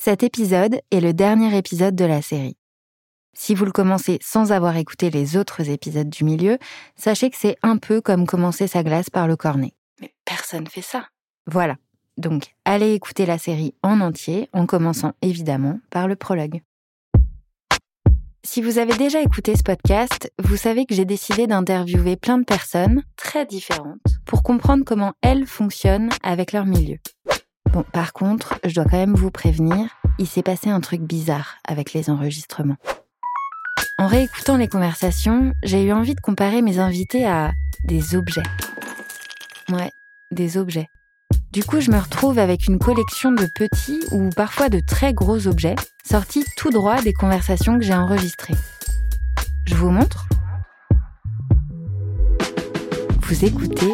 Cet épisode est le dernier épisode de la série. Si vous le commencez sans avoir écouté les autres épisodes du milieu, sachez que c'est un peu comme commencer sa glace par le cornet. Mais personne fait ça. Voilà. Donc, allez écouter la série en entier, en commençant évidemment par le prologue. Si vous avez déjà écouté ce podcast, vous savez que j'ai décidé d'interviewer plein de personnes très différentes pour comprendre comment elles fonctionnent avec leur milieu. Bon, par contre, je dois quand même vous prévenir, il s'est passé un truc bizarre avec les enregistrements. En réécoutant les conversations, j'ai eu envie de comparer mes invités à des objets. Ouais, des objets. Du coup, je me retrouve avec une collection de petits ou parfois de très gros objets sortis tout droit des conversations que j'ai enregistrées. Je vous montre Vous écoutez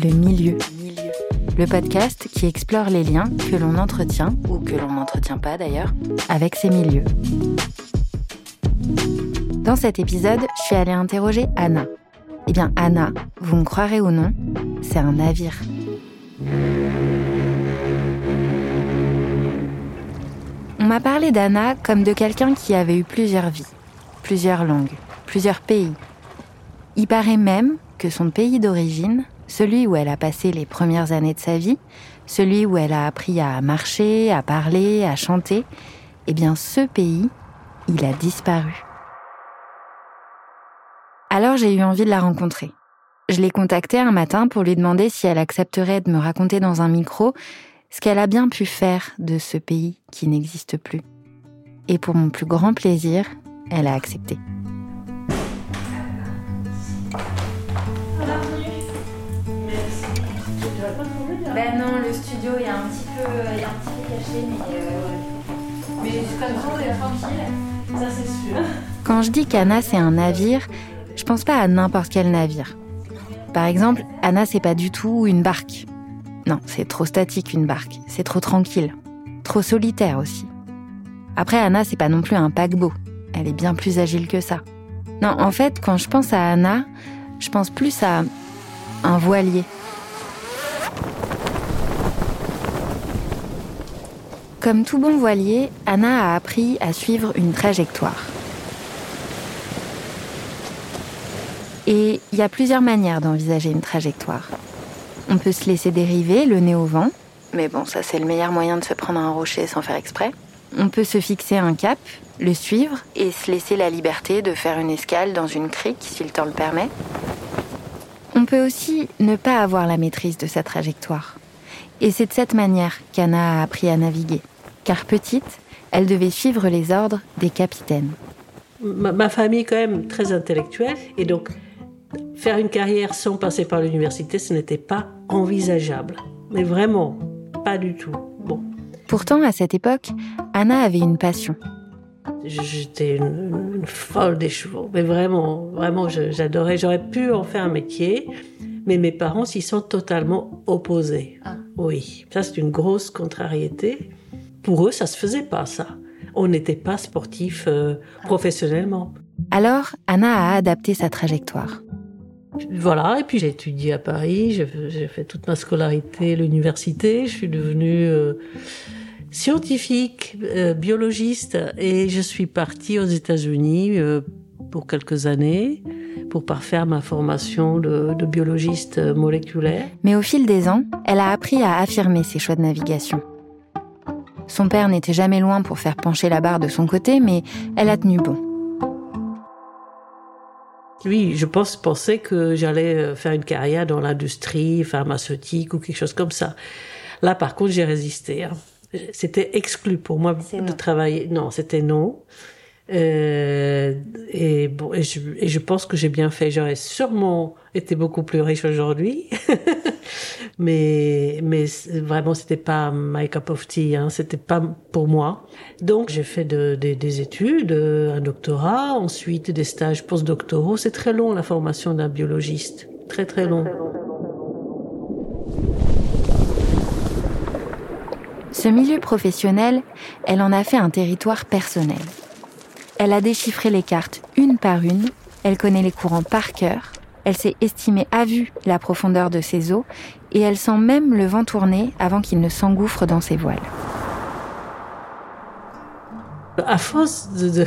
Le Milieu, le podcast qui explore les liens que l'on entretient, ou que l'on n'entretient pas d'ailleurs, avec ces milieux. Dans cet épisode, je suis allée interroger Anna. Eh bien, Anna, vous me croirez ou non, c'est un navire. On m'a parlé d'Anna comme de quelqu'un qui avait eu plusieurs vies, plusieurs langues, plusieurs pays. Il paraît même que son pays d'origine, celui où elle a passé les premières années de sa vie, celui où elle a appris à marcher, à parler, à chanter, eh bien ce pays, il a disparu. Alors j'ai eu envie de la rencontrer. Je l'ai contactée un matin pour lui demander si elle accepterait de me raconter dans un micro ce qu'elle a bien pu faire de ce pays qui n'existe plus. Et pour mon plus grand plaisir, elle a accepté. Ben non, le studio est un petit peu, est un petit peu caché, mais, euh, mais est tranquille, ça c'est sûr. Quand je dis qu'Anna c'est un navire, je pense pas à n'importe quel navire. Par exemple, Anna, c'est pas du tout une barque. Non, c'est trop statique une barque, c'est trop tranquille, trop solitaire aussi. Après, Anna, c'est pas non plus un paquebot. Elle est bien plus agile que ça. Non, en fait, quand je pense à Anna, je pense plus à un voilier. Comme tout bon voilier, Anna a appris à suivre une trajectoire. Et il y a plusieurs manières d'envisager une trajectoire. On peut se laisser dériver, le nez au vent, mais bon, ça c'est le meilleur moyen de se prendre un rocher sans faire exprès. On peut se fixer un cap, le suivre et se laisser la liberté de faire une escale dans une crique si le temps le permet. On peut aussi ne pas avoir la maîtrise de sa trajectoire. Et c'est de cette manière qu'Anna a appris à naviguer. Car petite, elle devait suivre les ordres des capitaines. Ma, ma famille quand même très intellectuelle et donc Faire une carrière sans passer par l'université, ce n'était pas envisageable. Mais vraiment, pas du tout. Bon. Pourtant, à cette époque, Anna avait une passion. J'étais une, folle des chevaux, mais vraiment, vraiment, j'adorais. J'aurais pu en faire un métier, mais mes parents s'y sont totalement opposés. Ah. Oui, ça c'est une grosse contrariété. Pour eux, ça se faisait pas ça. On n'était pas sportif euh, professionnellement. Alors, Anna a adapté sa trajectoire. Voilà, et puis j'ai étudié à Paris, j'ai fait toute ma scolarité, l'université, je suis devenue euh, scientifique, euh, biologiste, et je suis partie aux États-Unis pour quelques années pour parfaire ma formation de, de biologiste moléculaire. Mais au fil des ans, elle a appris à affirmer ses choix de navigation. Son père n'était jamais loin pour faire pencher la barre de son côté, mais elle a tenu bon. Lui, je pense, pensait que j'allais euh, faire une carrière dans l'industrie pharmaceutique ou quelque chose comme ça. Là, par contre, j'ai résisté. Hein. C'était exclu pour moi de travailler. Non, c'était non. Euh, et bon, et je, pense que j'ai bien fait. J'aurais sûrement été beaucoup plus riche aujourd'hui, mais mais vraiment c'était pas my cup of tea. Hein, c'était pas pour moi. Donc j'ai fait de, des études, un doctorat, ensuite des stages postdoctoraux. C'est très long la formation d'un biologiste, très très long. Ce milieu professionnel, elle en a fait un territoire personnel. Elle a déchiffré les cartes une par une, elle connaît les courants par cœur, elle sait estimer à vue la profondeur de ses eaux et elle sent même le vent tourner avant qu'il ne s'engouffre dans ses voiles. À force de,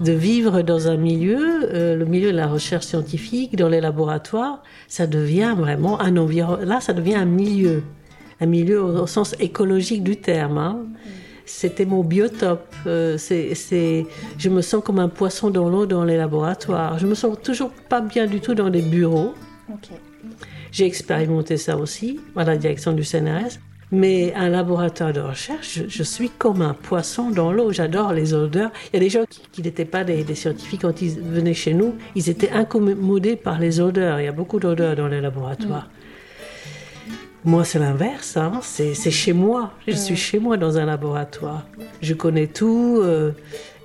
de, vivre dans un milieu, euh, le milieu de la recherche scientifique, dans les laboratoires, ça devient vraiment un environnement. Là, ça devient un milieu, un milieu au, sens écologique du terme. Hein. C'était mon biotope. Euh, c'est, je me sens comme un poisson dans l'eau dans les laboratoires. Je me sens toujours pas bien du tout dans les bureaux. J'ai expérimenté ça aussi à la direction du CNRS. Mais un laboratoire de recherche, je, suis comme un poisson dans l'eau. J'adore les odeurs. Il y a des gens qui, n'étaient pas des, scientifiques quand ils venaient chez nous. Ils étaient incommodés par les odeurs. Il y a beaucoup d'odeurs dans les laboratoires. Moi, c'est l'inverse. Hein. C'est chez moi. Je suis chez moi dans un laboratoire. Je connais tout. Euh,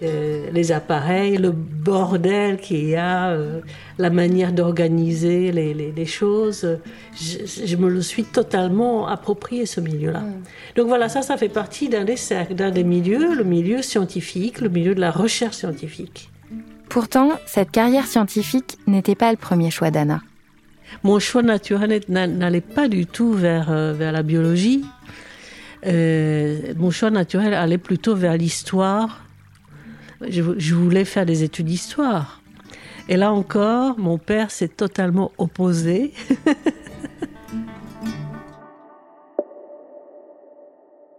euh, les appareils, le bordel qu'il y a, euh, la manière d'organiser les, choses. Je, me le suis totalement approprié, ce milieu-là. Mm. Donc voilà, ça, ça fait partie d'un des cercles, d'un des milieux, le milieu scientifique, le milieu de la recherche scientifique. Pourtant, cette carrière scientifique n'était pas le premier choix d'Anna. Mon choix naturel n'allait pas du tout vers, euh, vers la biologie. mon choix naturel allait plutôt vers l'histoire je, voulais faire des études d'histoire. Et là encore, mon père s'est totalement opposé.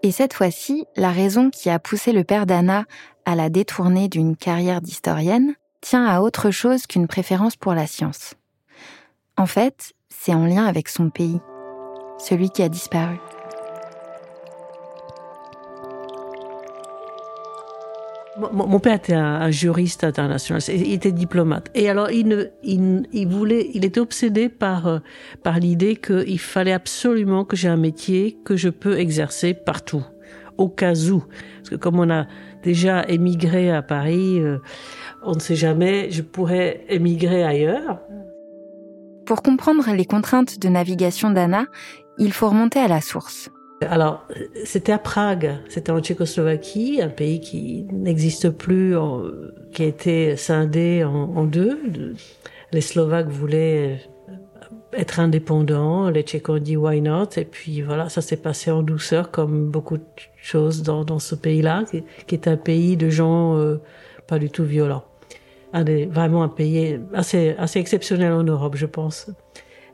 Et cette fois-ci, la raison qui a poussé le père d'Anna à la détourner d'une carrière d'historienne tient à autre chose qu'une préférence pour la science. En fait, c'est en lien avec son pays, celui qui a disparu. Mon, père était un, juriste international, il était diplomate. Et alors, il, voulait, il était obsédé par, euh, par l'idée qu'il fallait absolument que j'ai un métier que je peux exercer partout, au cas où. Parce que comme on a déjà émigré à Paris, euh, on ne sait jamais, je pourrais émigrer ailleurs. Pour comprendre les contraintes de navigation d'Anna, il faut remonter à la source. Alors, c'était à Prague, c'était en Tchécoslovaquie, un pays qui n'existe plus, qui a été scindé en, deux. Les Slovaques voulaient être indépendants, les Tchèques ont dit why not, et puis voilà, ça s'est passé en douceur comme beaucoup de choses dans, ce pays-là, qui, est un pays de gens euh, pas du tout violents. Vraiment un pays assez, assez exceptionnel en Europe, je pense.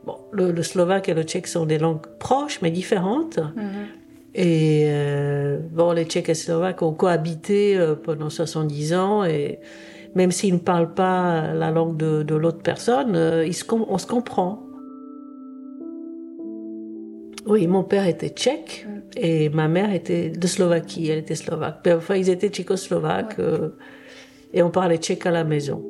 Bon, le, slovaque et le tchèque sont des langues proches mais différentes. Mhm. Et euh, bon, les Tchèques et les Slovaques ont cohabité euh, pendant 70 ans et même s'ils ne parlent pas la langue de, l'autre personne, euh, on se comprend. Oui, mon père était tchèque mm. et ma mère était de Slovaquie, elle était slovaque. enfin, ils étaient tchécoslovaques et on parlait tchèque à la maison.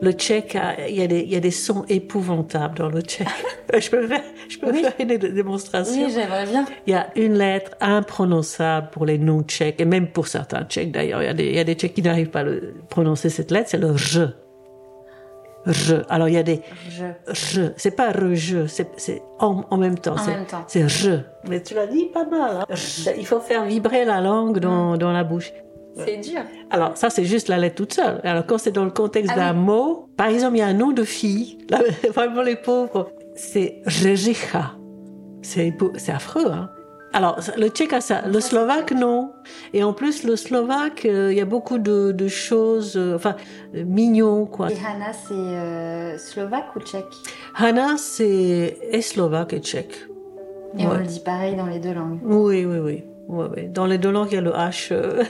Le tchèque, il y, a des, il y a des sons épouvantables dans le tchèque. je peux faire, je peux faire une démonstration. Oui, j'aimerais bien. Il y a une lettre imprononçable pour les non-tchèques, et même pour certains tchèques d'ailleurs. Il y a des, il y a des tchèques qui n'arrivent pas à prononcer cette lettre, c'est le R. R. Alors il y a des R. C'est pas re je, c'est en, en, même temps. C'est R. Mais tu l'as dit pas mal. Hein? Il faut faire vibrer la langue dans, dans la bouche. C'est dur. Alors, ça, c'est juste la lettre toute seule. Alors, quand c'est dans le contexte ah d'un mot, par exemple, il y a un nom de fille, vraiment les pauvres, c'est Rejicha. C'est affreux, hein. Alors, le tchèque a ça, le slovaque, non. Et en plus, le slovaque, euh, il y a beaucoup de, choses, euh, enfin, euh, mignons, quoi. Et Hanna, c'est slovaque ou tchèque? Hanna, c'est et slovaque et tchèque. Et on le dit pareil dans les deux langues Oui, oui, oui. Ouais, Dans les deux langues, il y a le H. Euh.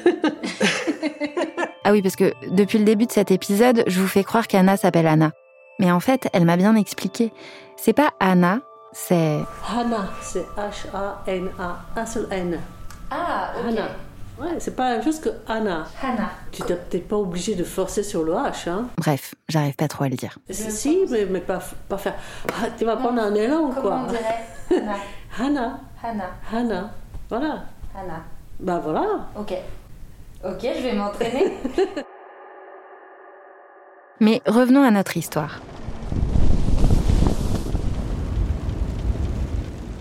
ah oui, parce que depuis le début de cet épisode, je vous fais croire qu'Anna s'appelle Anna. Mais en fait, elle m'a bien expliqué. C'est pas Anna, c'est. Anna, c'est H-A-N-A, un seul N. Ah, ok. Anna. Ouais, c'est pas juste que Anna. Anna. Tu n'es pas obligé de forcer sur le H, hein. Bref, j'arrive pas trop à le dire. Si, mais, mais pas, pas faire. Ah, tu vas prendre un élan, quoi. Comment on dirait? Anna. Hannah. Hannah. Voilà. Anna. Bah voilà. Ok. Ok, je vais m'entraîner. Mais revenons à notre histoire.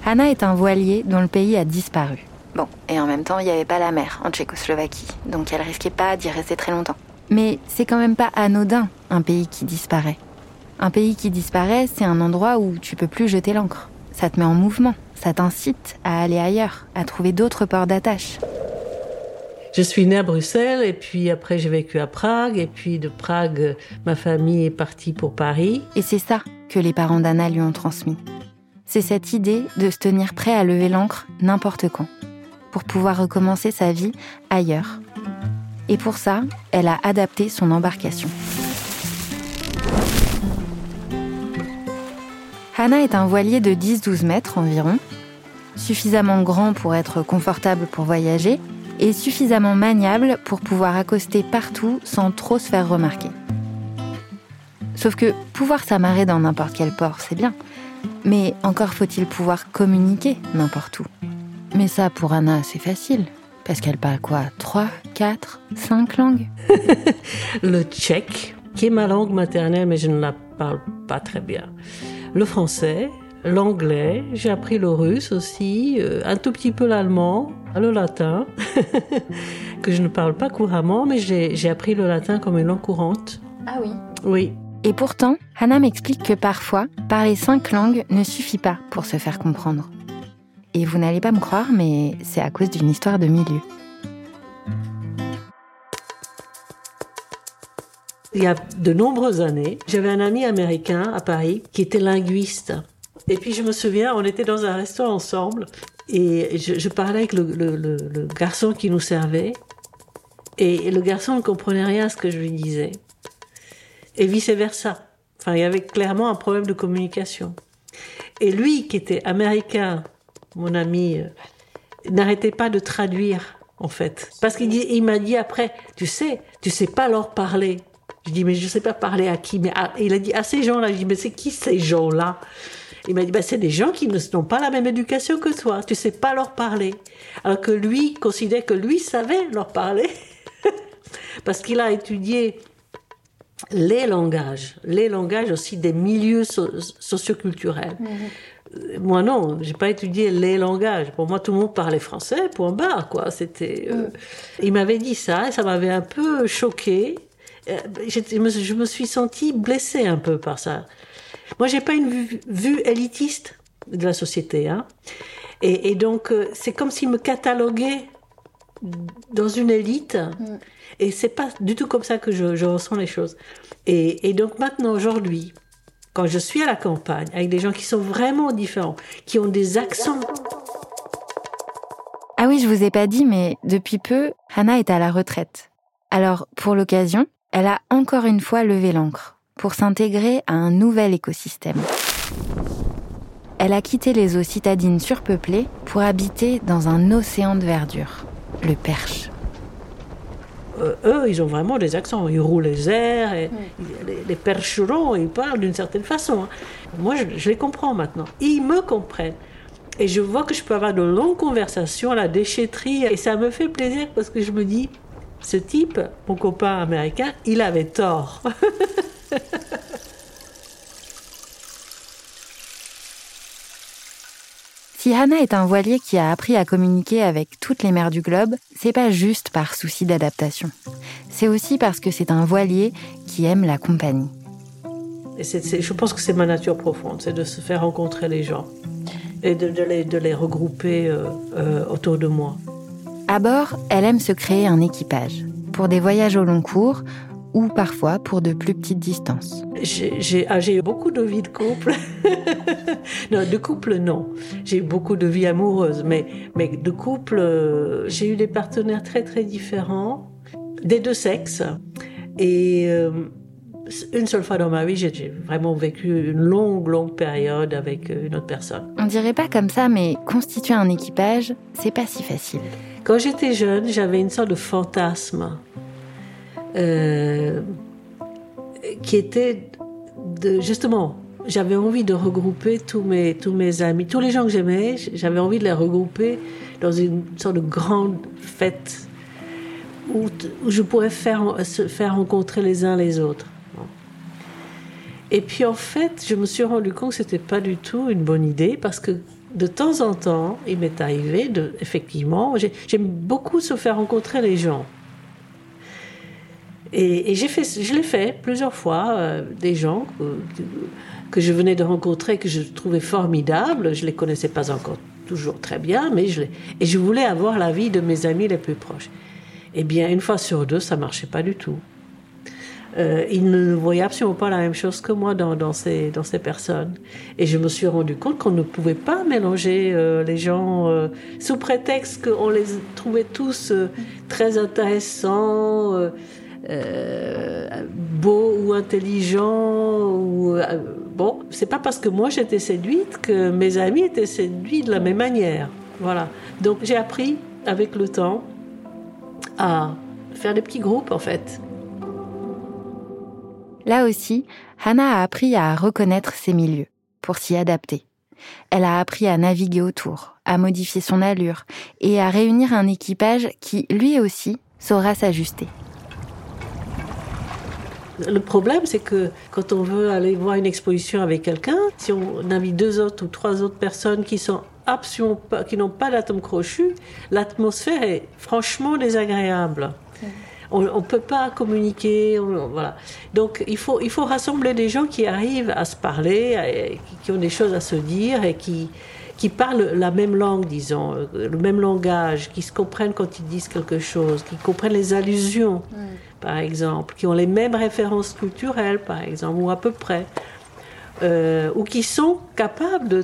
Anna est un voilier dont le pays a disparu. Bon, et en même temps, il n'y avait pas la mer en Tchécoslovaquie, donc elle risquait pas d'y rester très longtemps. Mais c'est quand même pas anodin, un pays qui disparaît. Un pays qui disparaît, c'est un endroit où tu peux plus jeter l'encre. Ça te met en mouvement ça t'incite à aller ailleurs, à trouver d'autres ports d'attache. Je suis née à Bruxelles et puis après j'ai vécu à Prague et puis de Prague, ma famille est partie pour Paris. Et c'est ça que les parents d'Anna lui ont transmis. C'est cette idée de se tenir prêt à lever l'ancre n'importe quand, pour pouvoir recommencer sa vie ailleurs. Et pour ça, elle a adapté son embarcation. Hannah est un voilier de 10-12 mètres environ, suffisamment grand pour être confortable pour voyager et suffisamment maniable pour pouvoir accoster partout sans trop se faire remarquer. Sauf que pouvoir s'amarrer dans n'importe quel port, c'est bien. Mais encore faut-il pouvoir communiquer n'importe où. Mais ça, pour Anna, c'est facile. Parce qu'elle parle quoi 3, 4, 5 langues? Le tchèque, qui est ma langue maternelle, mais je ne la parle pas très bien. Le français, l'anglais, j'ai appris le russe aussi, euh, un tout petit peu l'allemand, le latin, que je ne parle pas couramment, mais j'ai appris le latin comme une langue courante. Ah oui Oui. Et pourtant, Hannah m'explique que parfois, parler cinq langues ne suffit pas pour se faire comprendre. Et vous n'allez pas me croire, mais c'est à cause d'une histoire de milieu. Il y a de nombreuses années, j'avais un ami américain à Paris qui était linguiste. Et puis je me souviens, on était dans un restaurant ensemble et je, parlais avec le, garçon qui nous servait. Et, le garçon ne comprenait rien à ce que je lui disais. Et vice-versa. Enfin, il y avait clairement un problème de communication. Et lui, qui était américain, mon ami, euh, n'arrêtait pas de traduire, en fait. Parce qu'il il m'a dit après, tu sais, tu sais pas leur parler. Je dis, mais je sais pas parler à qui. Mais il a dit, à ces gens-là. Je dis, mais c'est qui ces gens-là? Il m'a dit, bah, c'est des gens qui n'ont pas la même éducation que toi. Tu sais pas leur parler. Alors que lui considère que lui savait leur parler. Parce qu'il a étudié les langages, les langages aussi des milieux socioculturels. Mhm. Moi non, j'ai pas étudié les langages. Pour moi, tout le monde parlait français. Point barre, quoi. C'était. Euh, mhm. Il m'avait dit ça et ça m'avait un peu choqué. Euh, je me suis sentie blessée un peu par ça. Moi, j'ai pas une vue, élitiste de la société, hein. Et, donc, euh, c'est comme s'il me cataloguait dans une élite. Mm. Et c'est pas du tout comme ça que je, ressens les choses. Et, donc maintenant, aujourd'hui, quand je suis à la campagne, avec des gens qui sont vraiment différents, qui ont des accents. Ah oui, je vous ai pas dit, mais depuis peu, Hannah est à la retraite. Alors, pour l'occasion, elle a encore une fois levé l'encre pour s'intégrer à un nouvel écosystème. Elle a quitté les eaux citadines surpeuplées pour habiter dans un océan de verdure, le Perche. Euh, eux, ils ont vraiment des accents. Ils roulent les airs, et les, percherons, ils parlent d'une certaine façon. Hein. Moi, je, les comprends maintenant. Ils me comprennent. Et je vois que je peux avoir de longues conversations à la déchetterie. Et ça me fait plaisir parce que je me dis, ce type, mon copain américain, il avait tort. Si Hannah est un voilier qui a appris à communiquer avec toutes les mers du globe, c'est pas juste par souci d'adaptation. C'est aussi parce que c'est un voilier qui aime la compagnie. Et je pense que c'est ma nature profonde, c'est de se faire rencontrer les gens et de, les, regrouper euh, euh, autour de moi. À bord, elle aime se créer un équipage pour des voyages au long cours ou parfois pour de plus petites distances. Ah, j'ai eu beaucoup de vies de couple. non, de couple, non. J'ai eu beaucoup de vies amoureuses, mais, mais de couple, euh, j'ai eu des partenaires très très différents, des deux sexes. Et euh, une seule fois dans ma vie, j'ai vraiment vécu une longue, longue période avec une autre personne. On dirait pas comme ça, mais constituer un équipage, c'est pas si facile. Quand j'étais jeune, j'avais une sorte de fantasme euh, qui était de, justement, j'avais envie de regrouper tous mes, tous mes amis, tous les gens que j'aimais, j'avais envie de les regrouper dans une sorte de grande fête où, où je pourrais faire, se faire rencontrer les uns les autres. Et puis en fait, je me suis rendu compte que c'était pas du tout une bonne idée parce que de temps en temps, il m'est arrivé de, effectivement, j'aime beaucoup se faire rencontrer les gens. Et, j'ai fait, je l'ai fait plusieurs fois, euh, des gens que, je venais de rencontrer, que je trouvais formidables. Je les connaissais pas encore toujours très bien, mais je et je voulais avoir l'avis de mes amis les plus proches. Eh bien, une fois sur deux, ça marchait pas du tout. Euh, il ne voyait absolument pas la même chose que moi dans, ces, dans ces personnes. Et je me suis rendu compte qu'on ne pouvait pas mélanger euh, les gens sous prétexte qu'on les trouvait tous très intéressants, beaux ou intelligents. Ou, bon, c'est pas parce que moi j'étais séduite que mes amis étaient séduits de la même manière. Voilà. Donc j'ai appris avec le temps à faire des petits groupes en fait Là aussi, Hannah a appris à reconnaître ses milieux, pour s'y adapter. Elle a appris à naviguer autour, à modifier son allure et à réunir un équipage qui, lui aussi, saura s'ajuster. Le problème, c'est que quand on veut aller voir une exposition avec quelqu'un, si on invite deux autres ou trois autres personnes qui sont absolument qui n'ont pas d'atome crochu, l'atmosphère est franchement désagréable on ne peut pas communiquer. voilà. Donc il faut, il faut rassembler des gens qui arrivent à se parler, qui ont des choses à se dire et qui, qui parlent la même langue, disons, euh, le même langage, qui se comprennent quand ils disent quelque chose, qui comprennent les allusions, par exemple, qui ont les mêmes références culturelles, par exemple, ou à peu près, euh, ou qui sont capables de,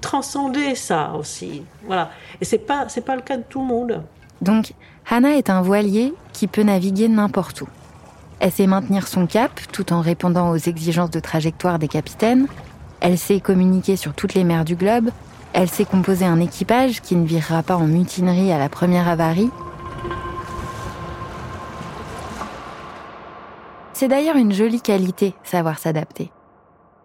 transcender ça aussi. Voilà. Et c'est pas c'est pas le cas de tout le monde. Donc Hannah est un voilier qui peut naviguer n'importe où. Elle sait maintenir son cap tout en répondant aux exigences de trajectoire des capitaines. Elle sait communiquer sur toutes les mers du globe. Elle sait composer un équipage qui ne virera pas en mutinerie à la première avarie. C'est d'ailleurs une jolie qualité, savoir s'adapter.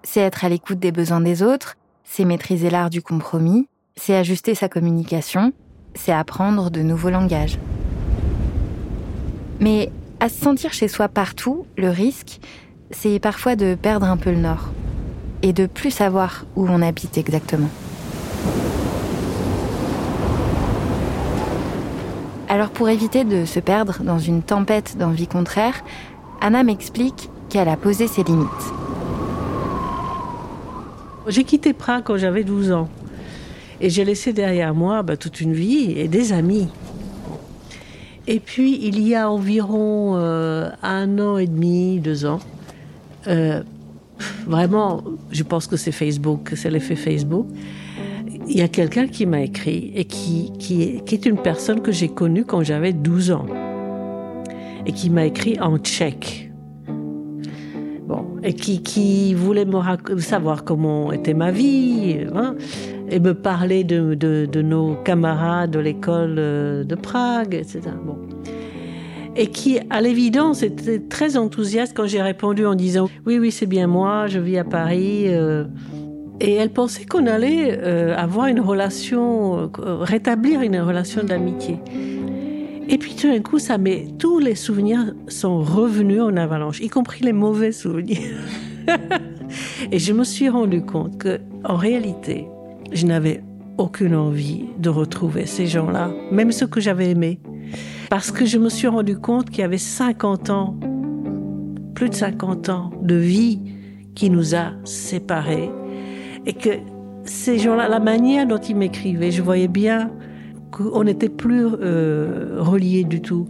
C'est être à l'écoute des besoins des autres, c'est maîtriser l'art du compromis, c'est ajuster sa communication, c'est apprendre de nouveaux langages. Mais à se sentir chez soi partout, le risque, c'est parfois de perdre un peu le nord et de plus savoir où on habite exactement. Alors pour éviter de se perdre dans une tempête d'envie contraire, Anna m'explique qu'elle a posé ses limites. J'ai quitté Prague quand j'avais 12 ans et j'ai laissé derrière moi bah, toute une vie et des amis. Et puis, il y a environ euh, un an et demi, deux ans, euh, vraiment, je pense que c'est Facebook, c'est l'effet Facebook. Il y a quelqu'un qui m'a écrit et qui, qui, qui est une personne que j'ai connue quand j'avais 12 ans et qui m'a écrit en tchèque. Bon, et qui, qui voulait me savoir comment était ma vie. Hein et me parler de, de, nos camarades de l'école euh, de Prague, etc. Bon. Et qui, à l'évidence, était très enthousiaste quand j'ai répondu en disant Oui, oui, c'est bien moi, je vis à Paris. Euh. Et elle pensait qu'on allait euh, avoir une relation, rétablir une relation d'amitié. Et puis tout d'un coup, ça met, tous les souvenirs sont revenus en avalanche, y compris les mauvais souvenirs. et je me suis rendu compte que, en réalité, je n'avais aucune envie de retrouver ces gens-là, même ceux que j'avais aimés. Parce que je me suis rendu compte qu'il y avait 50 ans, plus de 50 ans de vie qui nous a séparés. Et que ces gens-là, la manière dont ils m'écrivaient, je voyais bien qu'on n'était plus euh, reliés du tout.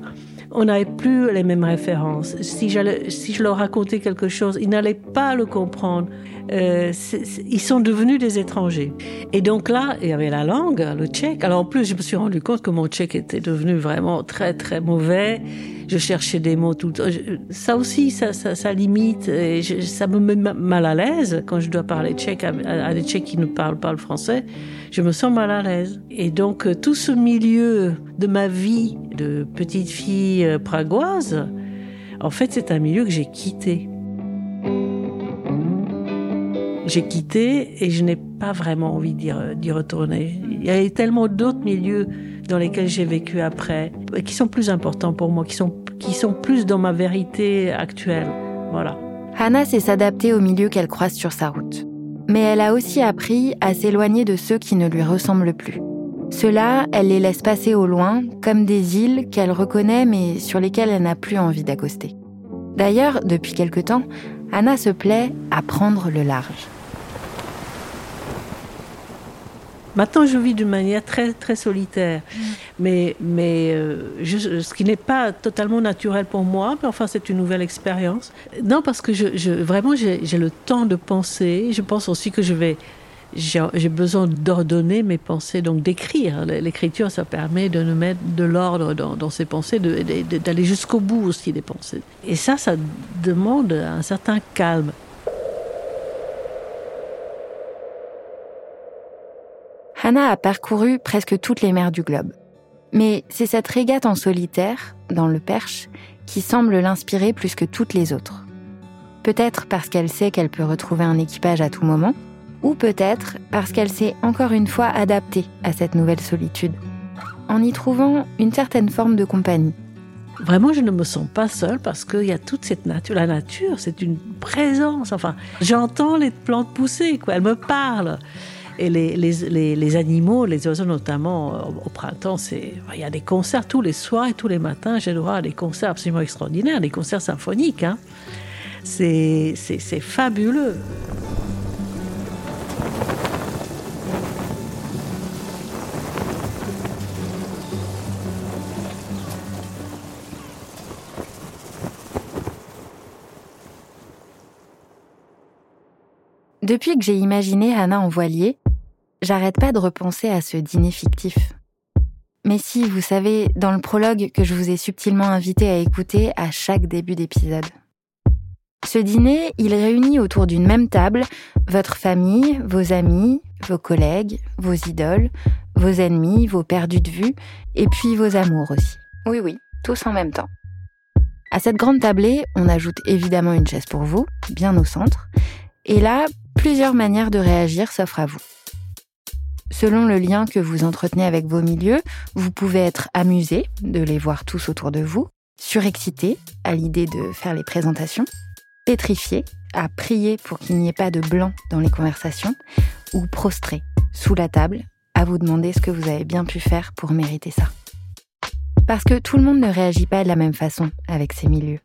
On n'avait plus les mêmes références. Si, si je leur racontais quelque chose, ils n'allaient pas le comprendre. Euh, ils sont devenus des étrangers. Et donc là, il y avait la langue, le tchèque. Alors en plus, je me suis rendu compte que mon tchèque était devenu vraiment très très mauvais. Je cherchais des mots tout. Ça aussi, ça, limite. Et ça me met mal à l'aise quand je dois parler tchèque à, des tchèques qui ne parlent pas le français. Je me sens mal à l'aise. Et donc euh, tout ce milieu de ma vie de petite fille euh, pragoise, en fait, c'est un milieu que j'ai quitté j'ai quitté et je n'ai pas vraiment envie d'y retourner. Il y a tellement d'autres milieux dans lesquels j'ai vécu après, qui sont plus importants pour moi, qui sont, qui sont plus dans ma vérité actuelle. Voilà. Hannah sait s'adapter au milieu qu'elle croise sur sa route. Mais elle a aussi appris à s'éloigner de ceux qui ne lui ressemblent plus. Ceux-là, elle les laisse passer au loin, comme des îles qu'elle reconnaît mais sur lesquelles elle n'a plus envie d'accoster. D'ailleurs, depuis quelque temps, Anna se plaît à prendre le large. Maintenant, je vis d'une manière très très solitaire, mm. mais mais euh, ce qui n'est pas totalement naturel pour moi. Mais enfin, c'est une nouvelle expérience. Non, parce que je, je vraiment j'ai le temps de penser. Je pense aussi que je vais j'ai besoin d'ordonner mes pensées, donc d'écrire. L'écriture, ça permet de nous mettre de l'ordre dans, dans, ses pensées, d'aller jusqu'au bout aussi des pensées. Et ça, ça demande un certain calme. Hannah a parcouru presque toutes les mers du globe. Mais c'est cette régate en solitaire, dans le Perche, qui semble l'inspirer plus que toutes les autres. Peut-être parce qu'elle sait qu'elle peut retrouver un équipage à tout moment, ou peut-être parce qu'elle s'est encore une fois adaptée à cette nouvelle solitude, en y trouvant une certaine forme de compagnie. Vraiment, je ne me sens pas seule parce qu'il y a toute cette nature. La nature, c'est une présence. Enfin, j'entends les plantes pousser, quoi. Elles me parlent. Et les, les, les, animaux, les oiseaux notamment, euh, au, printemps, c'est, il y a des concerts tous les soirs et tous les matins. J'ai droit à des concerts absolument extraordinaires, des concerts symphoniques. Hein. C'est, fabuleux. Depuis que j'ai imaginé Hannah en voilier, j'arrête pas de repenser à ce dîner fictif. Mais si, vous savez, dans le prologue que je vous ai subtilement invité à écouter à chaque début d'épisode. Ce dîner, il réunit autour d'une même table votre famille, vos amis, vos collègues, vos idoles, vos ennemis, vos perdus de vue, et puis vos amours aussi. Oui, oui, tous en même temps. À cette grande tablée, on ajoute évidemment une chaise pour vous, bien au centre, et là, plusieurs manières de réagir s'offrent à vous. Selon le lien que vous entretenez avec vos milieux, vous pouvez être amusé de les voir tous autour de vous, surexcité à l'idée de faire les présentations, pétrifié à prier pour qu'il n'y ait pas de blanc dans les conversations, ou prostré sous la table à vous demander ce que vous avez bien pu faire pour mériter ça. Parce que tout le monde ne réagit pas de la même façon avec ces milieux.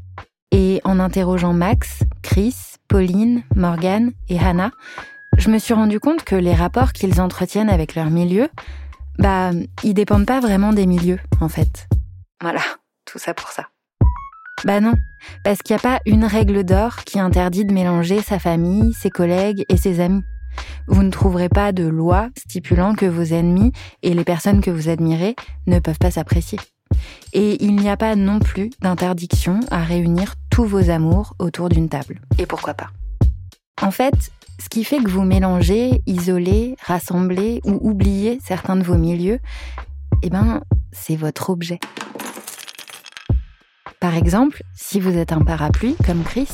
Et en interrogeant Max, Chris, Pauline, Morgan et Hannah, je me suis rendu compte que les rapports qu'ils entretiennent avec leur milieu, bah, ils dépendent pas vraiment des milieux, en fait. Voilà, tout ça pour ça. Bah non, parce qu'il n'y a pas une règle d'or qui interdit de mélanger sa famille, ses collègues et ses amis. Vous ne trouverez pas de loi stipulant que vos ennemis et les personnes que vous admirez ne peuvent pas s'apprécier. Et il n'y a pas non plus d'interdiction à réunir tous vos amours autour d'une table. Et pourquoi pas? En fait, ce qui fait que vous mélangez, isolez, rassemblez ou oubliez certains de vos milieux, eh ben, c'est votre objet. Par exemple, si vous êtes un parapluie, comme Chris,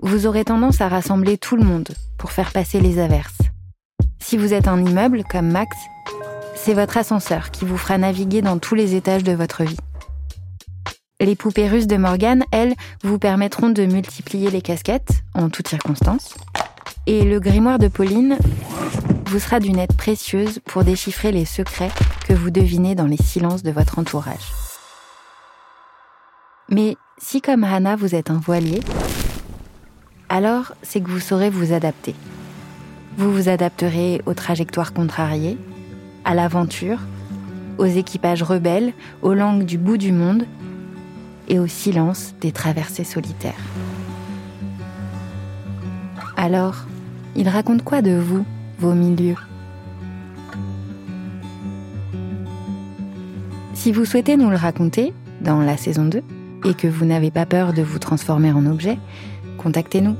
vous aurez tendance à rassembler tout le monde pour faire passer les averses. Si vous êtes un immeuble, comme Max, c'est votre ascenseur qui vous fera naviguer dans tous les étages de votre vie. Les poupées russes de Morgane, elles, vous permettront de multiplier les casquettes en toutes circonstances. Et le grimoire de Pauline vous sera d'une aide précieuse pour déchiffrer les secrets que vous devinez dans les silences de votre entourage. Mais si comme Hannah vous êtes un voilier, alors c'est que vous saurez vous adapter. Vous vous adapterez aux trajectoires contrariées, à l'aventure, aux équipages rebelles, aux langues du bout du monde et au silence des traversées solitaires. Alors, il raconte quoi de vous, vos milieux? Si vous souhaitez nous le raconter, dans la saison 2, et que vous n'avez pas peur de vous transformer en objet, contactez-nous